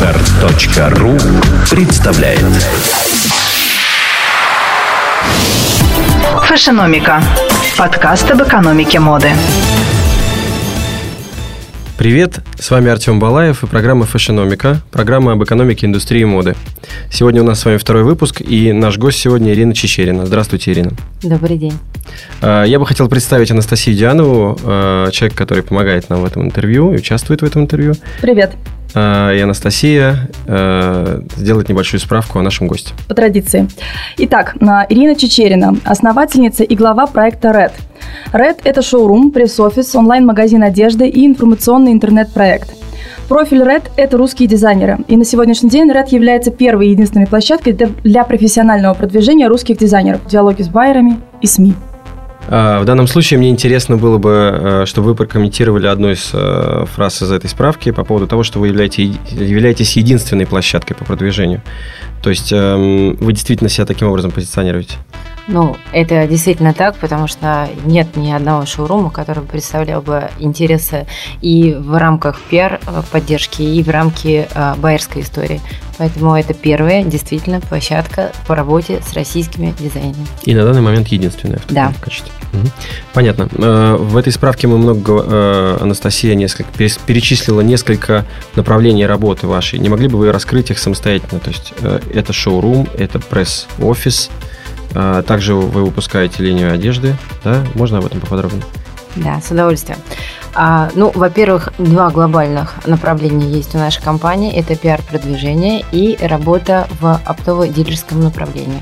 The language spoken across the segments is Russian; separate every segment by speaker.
Speaker 1: Отстар.ру представляет
Speaker 2: Фэшеномика. Подкаст об экономике моды.
Speaker 3: Привет, с вами Артем Балаев и программа «Фэшеномика», программа об экономике индустрии моды. Сегодня у нас с вами второй выпуск, и наш гость сегодня Ирина Чечерина. Здравствуйте, Ирина.
Speaker 4: Добрый день.
Speaker 3: А, я бы хотел представить Анастасию Дианову, а, человек, который помогает нам в этом интервью и участвует в этом интервью.
Speaker 5: Привет.
Speaker 3: А, и Анастасия сделает небольшую справку о нашем госте.
Speaker 5: По традиции. Итак, Ирина Чечерина, основательница и глава проекта RED – Red – это шоурум, пресс-офис, онлайн-магазин одежды и информационный интернет-проект. Профиль Red – это русские дизайнеры. И на сегодняшний день Red является первой и единственной площадкой для профессионального продвижения русских дизайнеров в диалоге с байерами и СМИ.
Speaker 3: А, в данном случае мне интересно было бы, э, чтобы вы прокомментировали одну из э, фраз из этой справки по поводу того, что вы являетесь единственной площадкой по продвижению. То есть эм, вы действительно себя таким образом позиционируете?
Speaker 4: Ну, это действительно так, потому что нет ни одного шоурума, который представлял бы интересы и в рамках пиар-поддержки, и в рамке э, байерской истории. Поэтому это первая действительно площадка по работе с российскими дизайнерами.
Speaker 3: И на данный момент единственная в таком
Speaker 4: да.
Speaker 3: качестве. Угу. Понятно. Э, в этой справке мы много, э, Анастасия несколько, перечислила несколько направлений работы вашей. Не могли бы вы раскрыть их самостоятельно? То есть э, это шоурум, это пресс-офис, также вы выпускаете линию одежды, да? Можно об этом поподробнее?
Speaker 4: Да, с удовольствием. А, ну, во-первых, два глобальных направления есть у нашей компании. Это пиар-продвижение и работа в оптово-дилерском направлении.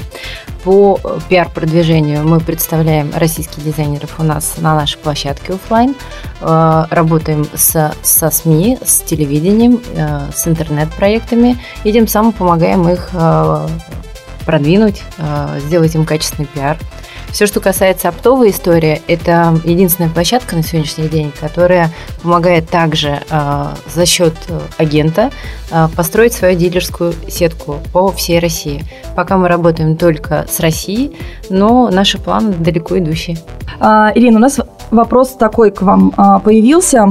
Speaker 4: По пиар-продвижению мы представляем российских дизайнеров у нас на нашей площадке офлайн. А, работаем с, со СМИ, с телевидением, э, с интернет-проектами и тем самым помогаем их э, продвинуть, э, сделать им качественный пиар. Все, что касается оптовой истории, это единственная площадка на сегодняшний день, которая помогает также э, за счет агента э, построить свою дилерскую сетку по всей России. Пока мы работаем только с Россией, но наши планы далеко идущие.
Speaker 5: А, Ирина, у нас вопрос такой к вам а, появился.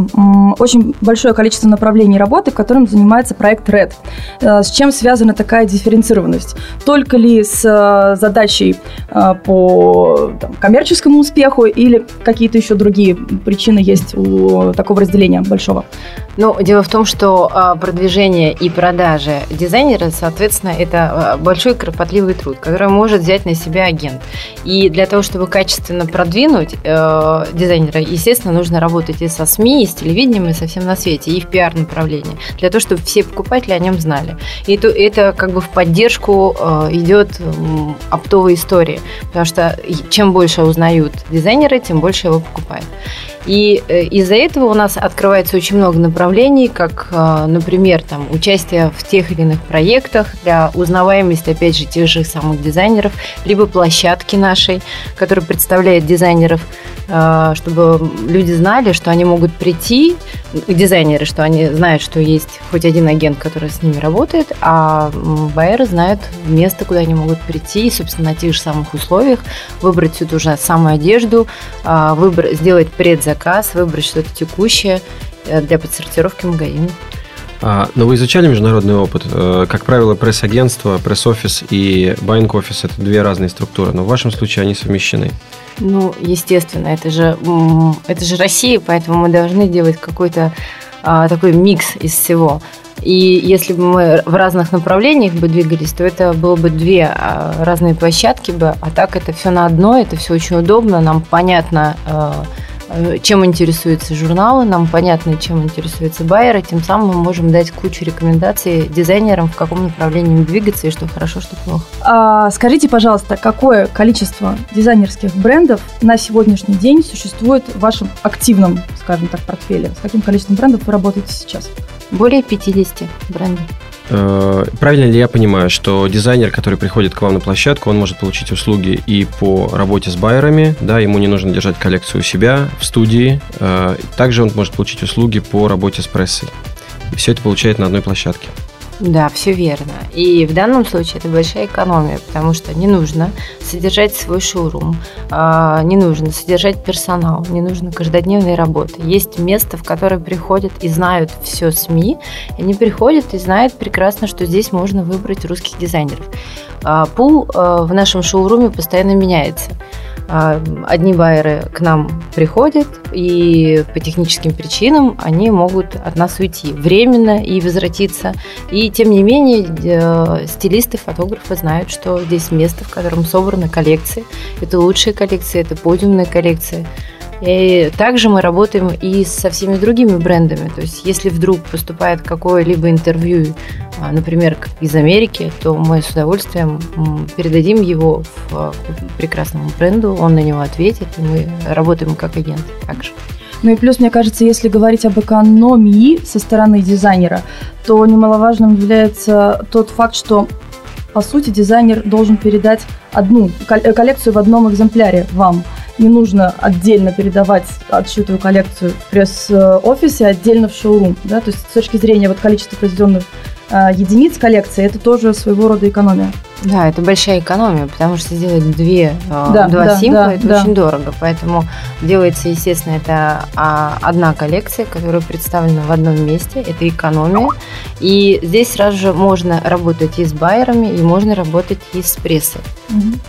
Speaker 5: Очень большое количество направлений работы, которым занимается проект RED. А, с чем связана такая дифференцированность? Только ли с а, задачей по там, коммерческому успеху или какие-то еще другие причины есть у такого разделения большого?
Speaker 4: Ну, дело в том, что продвижение и продажи дизайнера, соответственно, это большой кропотливый труд, который может взять на себя агент. И для того, чтобы качественно продвинуть э, дизайнера, естественно, нужно работать и со СМИ, и с телевидением, и со всем на свете, и в пиар-направлении, для того, чтобы все покупатели о нем знали. И это, это как бы в поддержку э, идет оптовой истории, потому что чем больше узнают дизайнеры, тем больше его покупают. И э, из-за этого у нас открывается очень много направлений, как, э, например, там, участие в тех или иных проектах для узнаваемости, опять же, тех же самых дизайнеров, либо площадки нашей, которая представляет дизайнеров, э, чтобы люди знали, что они могут прийти, дизайнеры, что они знают, что есть хоть один агент, который с ними работает, а байеры знают место, куда они могут прийти, и, собственно, на тех же самых условиях выбрать всю ту же самую одежду, выбрать, сделать предзаказ заказ, выбрать что-то текущее э, для подсортировки магазина.
Speaker 3: А, но вы изучали международный опыт? Э, как правило, пресс-агентство, пресс-офис и байнг-офис – это две разные структуры, но в вашем случае они совмещены.
Speaker 4: Ну, естественно, это же, это же Россия, поэтому мы должны делать какой-то а, такой микс из всего. И если бы мы в разных направлениях бы двигались, то это было бы две а, разные площадки бы, а так это все на одной, это все очень удобно, нам понятно, Э, чем интересуются журналы, нам понятно, чем интересуются байеры, тем самым мы можем дать кучу рекомендаций дизайнерам, в каком направлении двигаться и что хорошо, что плохо.
Speaker 5: А, скажите, пожалуйста, какое количество дизайнерских брендов на сегодняшний день существует в вашем активном, скажем так, портфеле? С каким количеством брендов вы работаете сейчас?
Speaker 4: Более 50 брендов.
Speaker 3: Э, правильно ли я понимаю, что дизайнер, который приходит к вам на площадку, он может получить услуги и по работе с байерами, да, ему не нужно держать коллекцию у себя в студии, э, также он может получить услуги по работе с прессой. И все это получает на одной площадке.
Speaker 4: Да, все верно. И в данном случае это большая экономия, потому что не нужно содержать свой шоурум, а, не нужно содержать персонал, не нужно каждодневной работы. Есть место, в которое приходят и знают все СМИ, и они приходят и знают прекрасно, что здесь можно выбрать русских дизайнеров. А, пул а, в нашем шоуруме постоянно меняется. А, одни байеры к нам приходят, и по техническим причинам они могут от нас уйти временно и возвратиться. И тем не менее, э, стилисты, фотографы знают, что здесь место, в котором собраны коллекции. Это лучшие коллекции, это подиумные коллекции. И также мы работаем и со всеми другими брендами. То есть, если вдруг поступает какое-либо интервью, например, из Америки, то мы с удовольствием передадим его в прекрасному бренду, он на него ответит, и мы работаем как агент также.
Speaker 5: Ну и плюс, мне кажется, если говорить об экономии со стороны дизайнера, то немаловажным является тот факт, что по сути дизайнер должен передать одну коллекцию в одном экземпляре вам – не нужно отдельно передавать отшитую коллекцию в пресс-офисе, отдельно в шоурум. Да? То есть с точки зрения вот количества произведенных э, единиц коллекции, это тоже своего рода экономия.
Speaker 4: Да, это большая экономия, потому что сделать две, э, да, два да, симпла да, это да. очень дорого. Поэтому делается, естественно, это а, одна коллекция, которая представлена в одном месте. Это экономия. И здесь сразу же можно работать и с байерами, и можно работать и с прессой. Угу.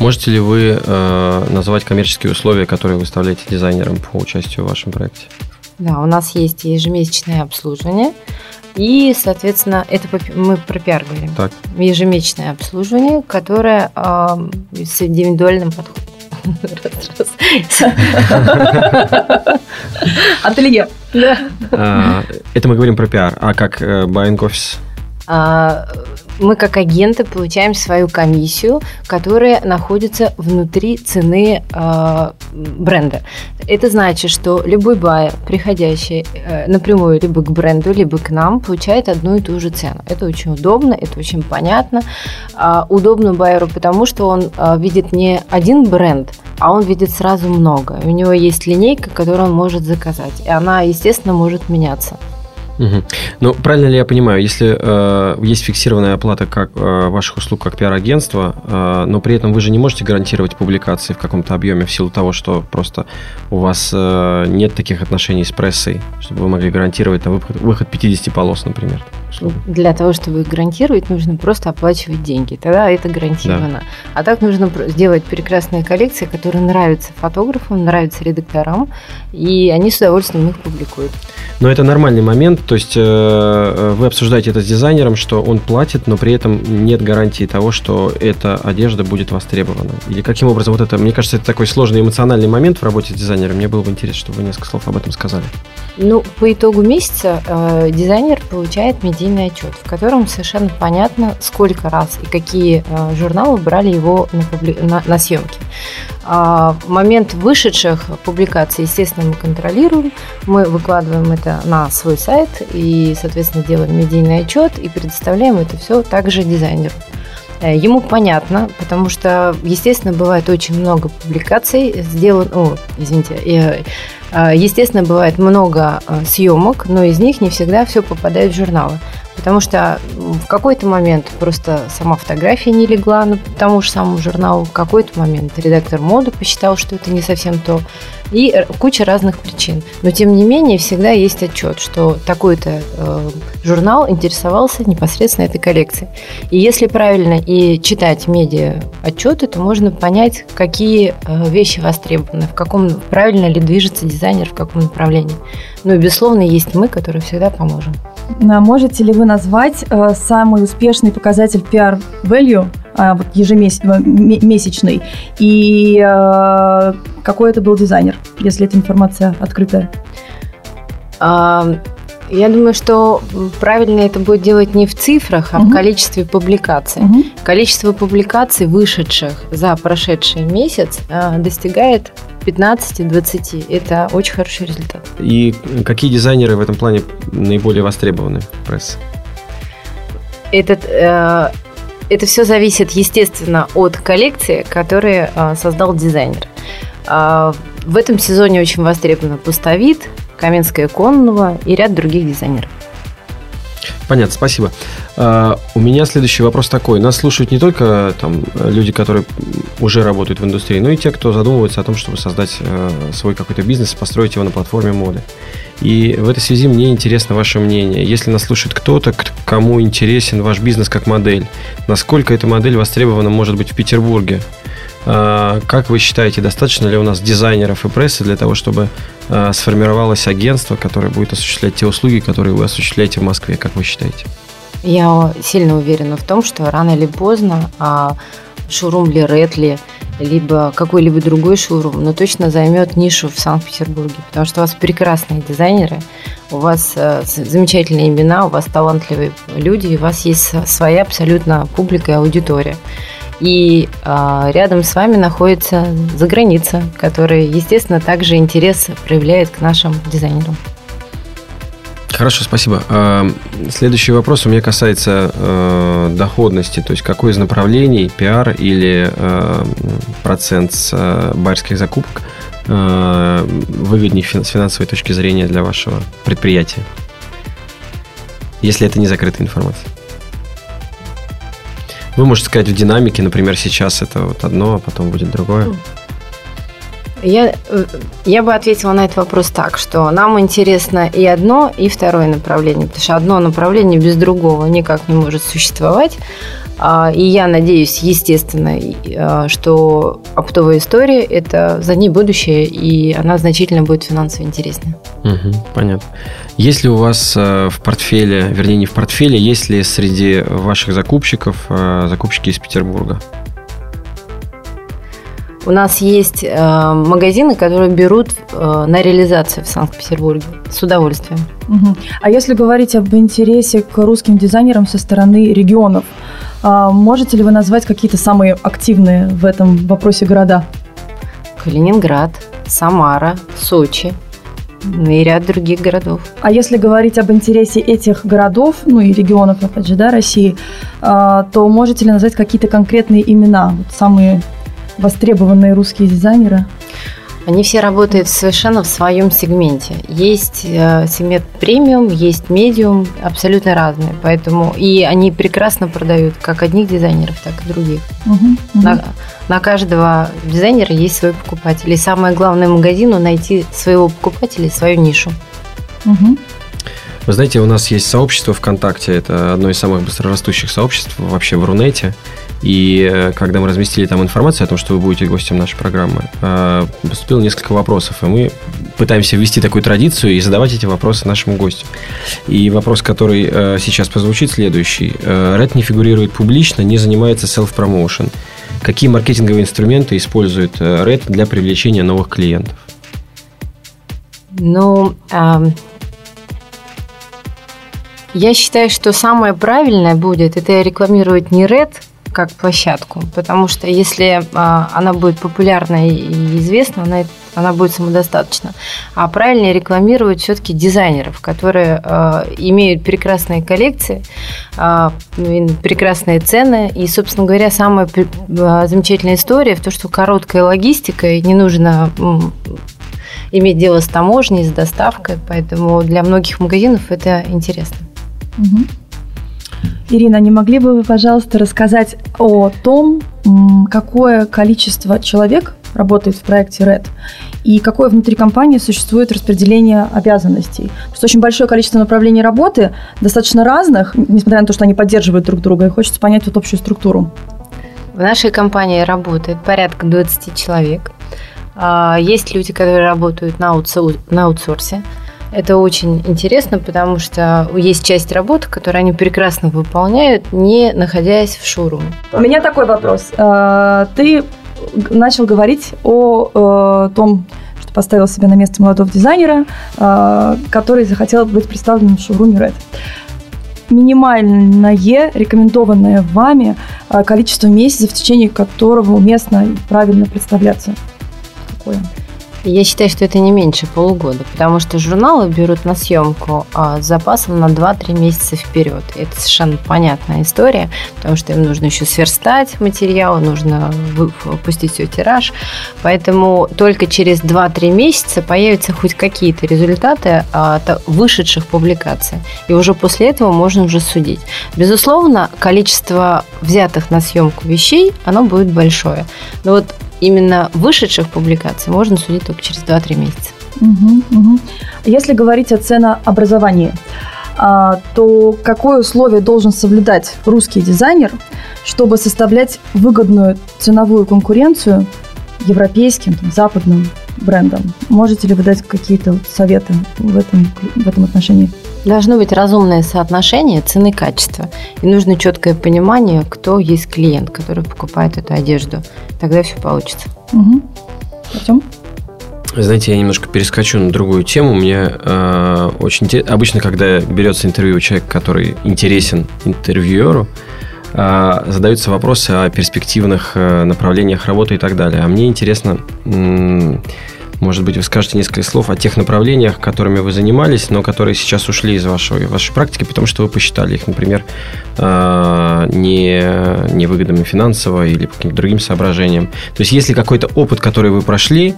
Speaker 3: Можете ли вы э, назвать коммерческие условия, которые выставляете дизайнерам по участию в вашем проекте?
Speaker 4: Да, у нас есть ежемесячное обслуживание. И, соответственно, это мы про пиар говорим. Так. Ежемесячное обслуживание, которое э, с индивидуальным подходом.
Speaker 5: Ателье.
Speaker 3: А, это мы говорим про пиар. А как э, buying office?
Speaker 4: А, мы как агенты получаем свою комиссию, которая находится внутри цены э, бренда. Это значит, что любой байер, приходящий э, напрямую либо к бренду, либо к нам, получает одну и ту же цену. Это очень удобно, это очень понятно. Э, удобно байеру, потому что он видит не один бренд, а он видит сразу много. У него есть линейка, которую он может заказать, и она, естественно, может меняться.
Speaker 3: Угу. Ну, правильно ли я понимаю, если э, есть фиксированная оплата как э, ваших услуг как пиар-агентства, э, но при этом вы же не можете гарантировать публикации в каком-то объеме в силу того, что просто у вас э, нет таких отношений с прессой, чтобы вы могли гарантировать там, выход, выход 50 полос, например.
Speaker 4: Для того, чтобы их гарантировать, нужно просто оплачивать деньги. Тогда это гарантировано. Да. А так нужно сделать прекрасные коллекции, которые нравятся фотографам, нравятся редакторам, и они с удовольствием их публикуют.
Speaker 3: Но это нормальный момент, то есть э, вы обсуждаете это с дизайнером, что он платит, но при этом нет гарантии того, что эта одежда будет востребована. Или каким образом вот это, мне кажется, это такой сложный эмоциональный момент в работе с дизайнером. Мне было бы интересно, чтобы вы несколько слов об этом сказали.
Speaker 4: Ну, по итогу месяца э, дизайнер получает медийный отчет, в котором совершенно понятно, сколько раз и какие э, журналы брали его на, публи... на, на съемки. А, момент вышедших публикаций, естественно, мы контролируем. Мы выкладываем это на свой сайт и, соответственно, делаем медийный отчет и предоставляем это все также дизайнеру. Э, ему понятно, потому что, естественно, бывает очень много публикаций сделано. О, извините, я, э, естественно, бывает много э, съемок, но из них не всегда все попадает в журналы. Потому что в какой-то момент просто сама фотография не легла на тому же самому журналу, в какой-то момент редактор моды посчитал, что это не совсем то, и куча разных причин. Но тем не менее всегда есть отчет, что такой-то э, журнал интересовался непосредственно этой коллекцией. И если правильно и читать медиа отчеты, то можно понять, какие э, вещи востребованы, в каком правильно ли движется дизайнер, в каком направлении. Ну и безусловно есть мы, которые всегда поможем.
Speaker 5: А можете ли вы назвать э, самый успешный показатель PR value э, вот ежемесячный и э, какой это был дизайнер, если эта информация открытая?
Speaker 4: Я думаю, что правильно это будет делать не в цифрах, а угу. в количестве публикаций. Угу. Количество публикаций, вышедших за прошедший месяц, достигает 15-20. Это очень хороший результат.
Speaker 3: И какие дизайнеры в этом плане наиболее востребованы в прессе?
Speaker 4: Этот, э, это все зависит, естественно, от коллекции, которую э, создал дизайнер. Э, в этом сезоне очень востребована Пустовид, Каменская Конного и ряд других дизайнеров.
Speaker 3: Понятно, спасибо. А, у меня следующий вопрос такой. Нас слушают не только там, люди, которые уже работают в индустрии, но и те, кто задумывается о том, чтобы создать э, свой какой-то бизнес, построить его на платформе моды. И в этой связи мне интересно ваше мнение. Если нас слушает кто-то, кому интересен ваш бизнес как модель, насколько эта модель востребована может быть в Петербурге? А, как вы считаете, достаточно ли у нас дизайнеров и прессы для того, чтобы а, сформировалось агентство, которое будет осуществлять те услуги, которые вы осуществляете в Москве, как вы считаете?
Speaker 4: Я сильно уверена в том, что рано или поздно а, шоурум Леретли, либо какой-либо другой шоурум, но точно займет нишу в Санкт-Петербурге, потому что у вас прекрасные дизайнеры, у вас замечательные имена, у вас талантливые люди, и у вас есть своя абсолютно публика и аудитория. И э, рядом с вами находится заграница, которая, естественно, также интерес проявляет к нашим дизайнерам.
Speaker 3: Хорошо, спасибо. А, следующий вопрос у меня касается э, доходности, то есть какое из направлений, пиар или процент с барских закупок выгоднее с финансовой точки зрения для вашего предприятия, если это не закрытая информация? Вы можете сказать в динамике, например, сейчас это вот одно, а потом будет другое.
Speaker 4: Я, э, я бы ответила на этот вопрос так, что нам интересно и одно, и второе направление, потому что одно направление без другого никак не может существовать. А, и я надеюсь, естественно, а, что оптовая история – это за ней будущее, и она значительно будет финансово интереснее.
Speaker 3: Угу, понятно. Есть ли у вас э, в портфеле, вернее, не в портфеле, есть ли среди ваших закупщиков э, закупщики из Петербурга?
Speaker 4: У нас есть э, магазины, которые берут э, на реализацию в Санкт-Петербурге с удовольствием.
Speaker 5: Угу. А если говорить об интересе к русским дизайнерам со стороны регионов, можете ли вы назвать какие-то самые активные в этом вопросе города?
Speaker 4: Калининград, Самара, Сочи, ну и ряд других городов.
Speaker 5: А если говорить об интересе этих городов, ну и регионов, опять же, да, России, а, то можете ли назвать какие-то конкретные имена, вот самые востребованные русские дизайнеры?
Speaker 4: Они все работают совершенно в своем сегменте. Есть э, сегмент премиум, есть медиум, абсолютно разные. Поэтому и они прекрасно продают как одних дизайнеров, так и других. Угу, угу. На, на каждого дизайнера есть свой покупатель. И самое главное магазину найти своего покупателя и свою нишу.
Speaker 3: Угу. Вы знаете, у нас есть сообщество ВКонтакте, это одно из самых быстрорастущих сообществ вообще в Рунете. И э, когда мы разместили там информацию о том, что вы будете гостем нашей программы, э, поступило несколько вопросов, и мы пытаемся ввести такую традицию и задавать эти вопросы нашему гостю. И вопрос, который э, сейчас прозвучит, следующий. Red не фигурирует публично, не занимается self-promotion. Какие маркетинговые инструменты использует Red для привлечения новых клиентов?
Speaker 4: Ну, э, я считаю, что самое правильное будет это рекламировать не Red, как площадку, потому что если а, она будет популярна и известна, она, она будет самодостаточна. А правильнее рекламировать все-таки дизайнеров, которые а, имеют прекрасные коллекции, а, прекрасные цены. И, собственно говоря, самая а, замечательная история в том, что короткая логистика, и не нужно иметь дело с таможней, с доставкой, поэтому для многих магазинов это интересно. Угу.
Speaker 5: Ирина, не могли бы вы, пожалуйста, рассказать о том, какое количество человек работает в проекте RED и какое внутри компании существует распределение обязанностей. Потому что очень большое количество направлений работы, достаточно разных, несмотря на то, что они поддерживают друг друга, и хочется понять вот общую структуру.
Speaker 4: В нашей компании работает порядка 20 человек. А, есть люди, которые работают на аутсорсе. Это очень интересно, потому что есть часть работы, которую они прекрасно выполняют, не находясь в шоуруме.
Speaker 5: У меня такой вопрос. А, ты начал говорить о э, том, что поставил себя на место молодого дизайнера, а, который захотел быть представленным в шоуруме Red минимальное рекомендованное вами а, количество месяцев, в течение которого уместно и правильно представляться? Какое?
Speaker 4: Я считаю, что это не меньше полугода, потому что журналы берут на съемку а, с запасом на 2-3 месяца вперед. Это совершенно понятная история, потому что им нужно еще сверстать материал, нужно выпустить все тираж. Поэтому только через 2-3 месяца появятся хоть какие-то результаты от вышедших публикаций. И уже после этого можно уже судить. Безусловно, количество взятых на съемку вещей, оно будет большое. Но вот именно вышедших публикаций можно судить только через 2-3 месяца.
Speaker 5: Угу, угу. Если говорить о ценообразовании, а, то какое условие должен соблюдать русский дизайнер, чтобы составлять выгодную ценовую конкуренцию европейским, западным брендам? Можете ли вы дать какие-то советы в этом, в этом отношении?
Speaker 4: Должно быть разумное соотношение цены и качества. И нужно четкое понимание, кто есть клиент, который покупает эту одежду. Тогда все получится.
Speaker 5: Угу. Артем?
Speaker 3: Знаете, я немножко перескочу на другую тему. Мне э, очень интересно. Обычно, когда берется интервью у человека, который интересен интервьюеру, задаются вопросы о перспективных э, направлениях работы и так далее. А мне интересно, может быть, вы скажете несколько слов о тех направлениях, которыми вы занимались, но которые сейчас ушли из вашей, вашей практики, потому что вы посчитали их, например, э, не, невыгодными финансово или по каким-то другим соображениям. То есть, если какой-то опыт, который вы прошли,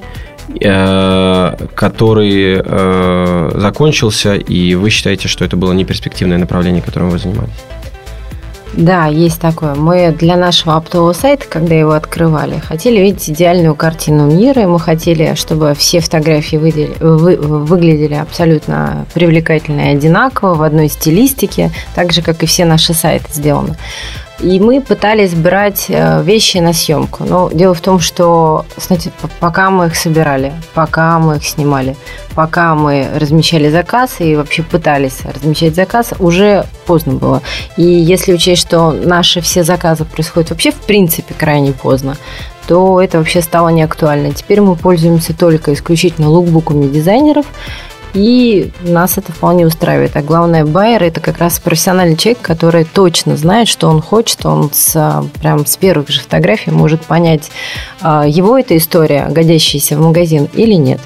Speaker 3: э, который э, закончился, и вы считаете, что это было неперспективное направление, которым вы занимались?
Speaker 4: Да, есть такое. Мы для нашего оптового сайта, когда его открывали, хотели видеть идеальную картину мира, и мы хотели, чтобы все фотографии выдели, вы, выглядели абсолютно привлекательно и одинаково, в одной стилистике, так же, как и все наши сайты сделаны. И мы пытались брать э, вещи на съемку. Но дело в том, что знаете, пока мы их собирали, пока мы их снимали, пока мы размещали заказ и вообще пытались размещать заказ, уже поздно было. И если учесть, что наши все заказы происходят вообще в принципе крайне поздно, то это вообще стало неактуально. Теперь мы пользуемся только исключительно лукбуками дизайнеров, и нас это вполне устраивает. А главное, байер – это как раз профессиональный человек, который точно знает, что он хочет. Он с, прям с первых же фотографий может понять, а, его эта история, годящаяся в магазин или нет.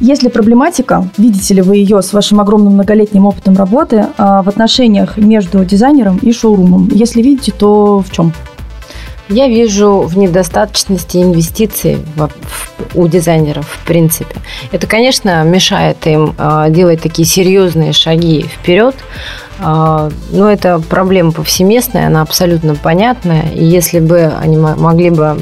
Speaker 5: Есть ли проблематика, видите ли вы ее с вашим огромным многолетним опытом работы а, в отношениях между дизайнером и шоурумом? Если видите, то в чем?
Speaker 4: Я вижу в недостаточности инвестиций у дизайнеров в принципе. Это, конечно, мешает им э, делать такие серьезные шаги вперед. Э, но это проблема повсеместная, она абсолютно понятная. И если бы они могли бы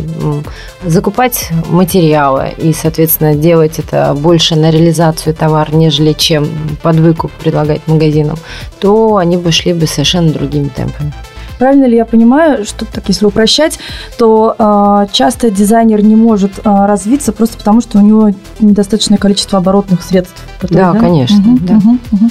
Speaker 4: закупать материалы и, соответственно, делать это больше на реализацию товара, нежели чем под выкуп предлагать магазинам, то они бы шли бы совершенно другими темпами.
Speaker 5: Правильно ли я понимаю, что так, если упрощать, то э, часто дизайнер не может э, развиться просто потому, что у него недостаточное количество оборотных средств?
Speaker 4: Которые, да, да, конечно. Угу, да. Угу, угу.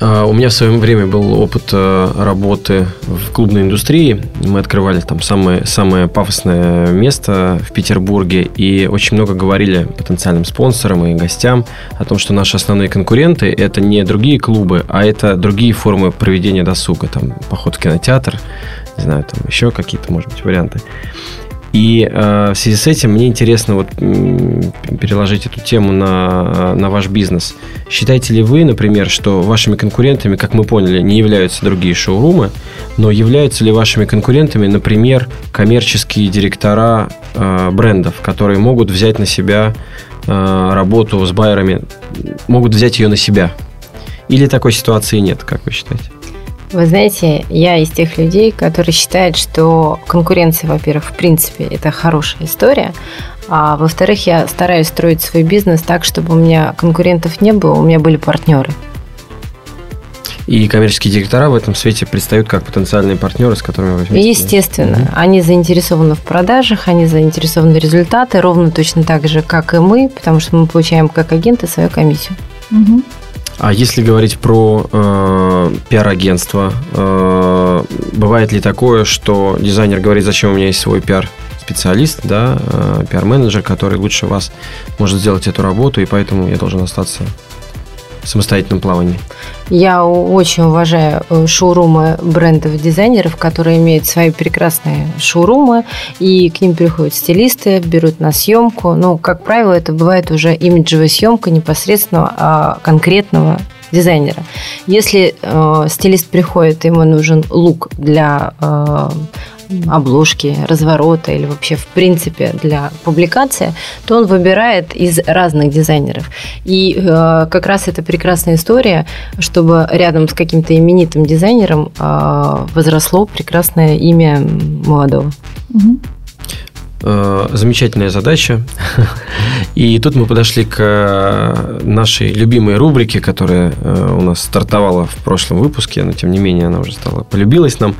Speaker 3: А, у меня в свое время был опыт э, работы в клубной индустрии. Мы открывали там самое, самое пафосное место в Петербурге и очень много говорили потенциальным спонсорам и гостям о том, что наши основные конкуренты – это не другие клубы, а это другие формы проведения досуга. Там поход в кинотеатр, не знаю, там еще какие-то, может быть, варианты. И э, в связи с этим мне интересно вот переложить эту тему на, на ваш бизнес. Считаете ли вы, например, что вашими конкурентами, как мы поняли, не являются другие шоурумы, но являются ли вашими конкурентами, например, коммерческие директора э, брендов, которые могут взять на себя э, работу с байерами, могут взять ее на себя? Или такой ситуации нет, как вы считаете?
Speaker 4: Вы знаете, я из тех людей, которые считают, что конкуренция, во-первых, в принципе, это хорошая история, а во-вторых, я стараюсь строить свой бизнес так, чтобы у меня конкурентов не было, у меня были партнеры.
Speaker 3: И коммерческие директора в этом свете предстают как потенциальные партнеры, с которыми вы вместе.
Speaker 4: Естественно. Угу. Они заинтересованы в продажах, они заинтересованы в результаты, ровно точно так же, как и мы, потому что мы получаем как агенты свою комиссию.
Speaker 5: Угу.
Speaker 3: А если говорить про э, пиар-агентство, э, бывает ли такое, что дизайнер говорит, зачем у меня есть свой пиар-специалист, да, э, пиар-менеджер, который лучше вас может сделать эту работу, и поэтому я должен остаться самостоятельном плавании?
Speaker 4: Я очень уважаю э, шоурумы брендов-дизайнеров, которые имеют свои прекрасные шоурумы, и к ним приходят стилисты, берут на съемку. Ну, как правило, это бывает уже имиджевая съемка непосредственно а, конкретного дизайнера. Если э, стилист приходит, ему нужен лук для э, обложки, разворота или вообще в принципе для публикации, то он выбирает из разных дизайнеров. И э, как раз это прекрасная история, чтобы рядом с каким-то именитым дизайнером э, возросло прекрасное имя молодого.
Speaker 3: Угу. Э, замечательная задача. И тут мы подошли к э, нашей любимой рубрике, которая э, у нас стартовала в прошлом выпуске, но тем не менее она уже стала полюбилась нам.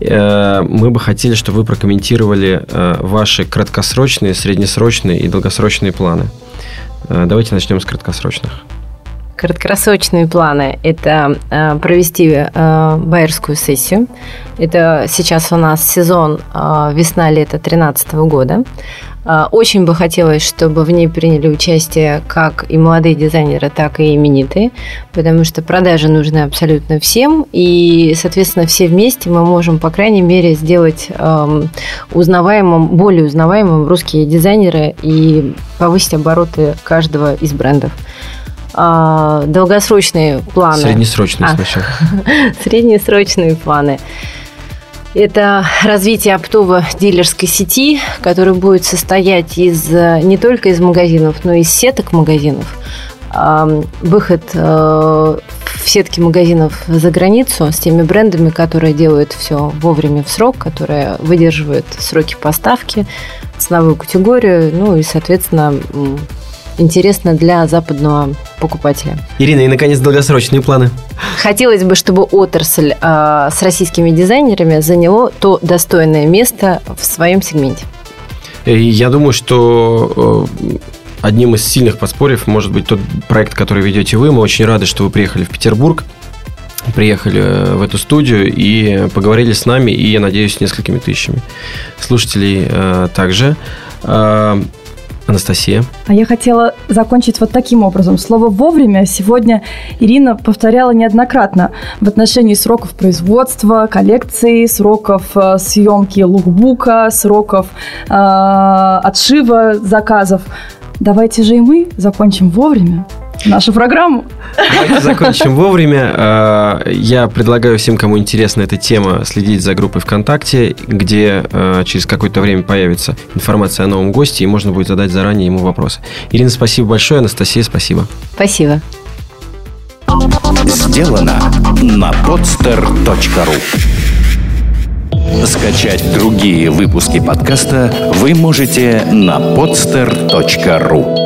Speaker 3: Мы бы хотели, чтобы вы прокомментировали ваши краткосрочные, среднесрочные и долгосрочные планы. Давайте начнем с краткосрочных.
Speaker 4: Краткосрочные планы – это э, провести э, байерскую сессию. Это сейчас у нас сезон э, весна-лето 2013 года. Очень бы хотелось, чтобы в ней приняли участие как и молодые дизайнеры, так и именитые, потому что продажи нужны абсолютно всем, и, соответственно, все вместе мы можем, по крайней мере, сделать эм, узнаваемым, более узнаваемым русские дизайнеры и повысить обороты каждого из брендов. А, долгосрочные планы.
Speaker 3: Среднесрочные а, сначала.
Speaker 4: Среднесрочные планы. Это развитие оптово дилерской сети, которая будет состоять из не только из магазинов, но и из сеток магазинов. Выход э, в сетки магазинов за границу с теми брендами, которые делают все вовремя в срок, которые выдерживают сроки поставки, ценовую категорию, ну и, соответственно, интересно для западного покупателя.
Speaker 3: Ирина, и, наконец, долгосрочные планы.
Speaker 4: Хотелось бы, чтобы отрасль э, с российскими дизайнерами заняло то достойное место в своем сегменте.
Speaker 3: Я думаю, что э, одним из сильных подспорьев может быть тот проект, который ведете вы. Мы очень рады, что вы приехали в Петербург приехали э, в эту студию и поговорили с нами, и, я надеюсь, несколькими тысячами слушателей э, также. Э, Анастасия.
Speaker 5: А я хотела закончить вот таким образом. Слово «вовремя» сегодня Ирина повторяла неоднократно в отношении сроков производства, коллекции, сроков э, съемки лукбука, сроков э, отшива заказов. Давайте же и мы закончим вовремя нашу программу.
Speaker 3: Давайте закончим вовремя. А, я предлагаю всем, кому интересна эта тема, следить за группой ВКонтакте, где а, через какое-то время появится информация о новом госте, и можно будет задать заранее ему вопросы. Ирина, спасибо большое. Анастасия, спасибо.
Speaker 4: Спасибо.
Speaker 1: Сделано на podster.ru Скачать другие выпуски подкаста вы можете на podster.ru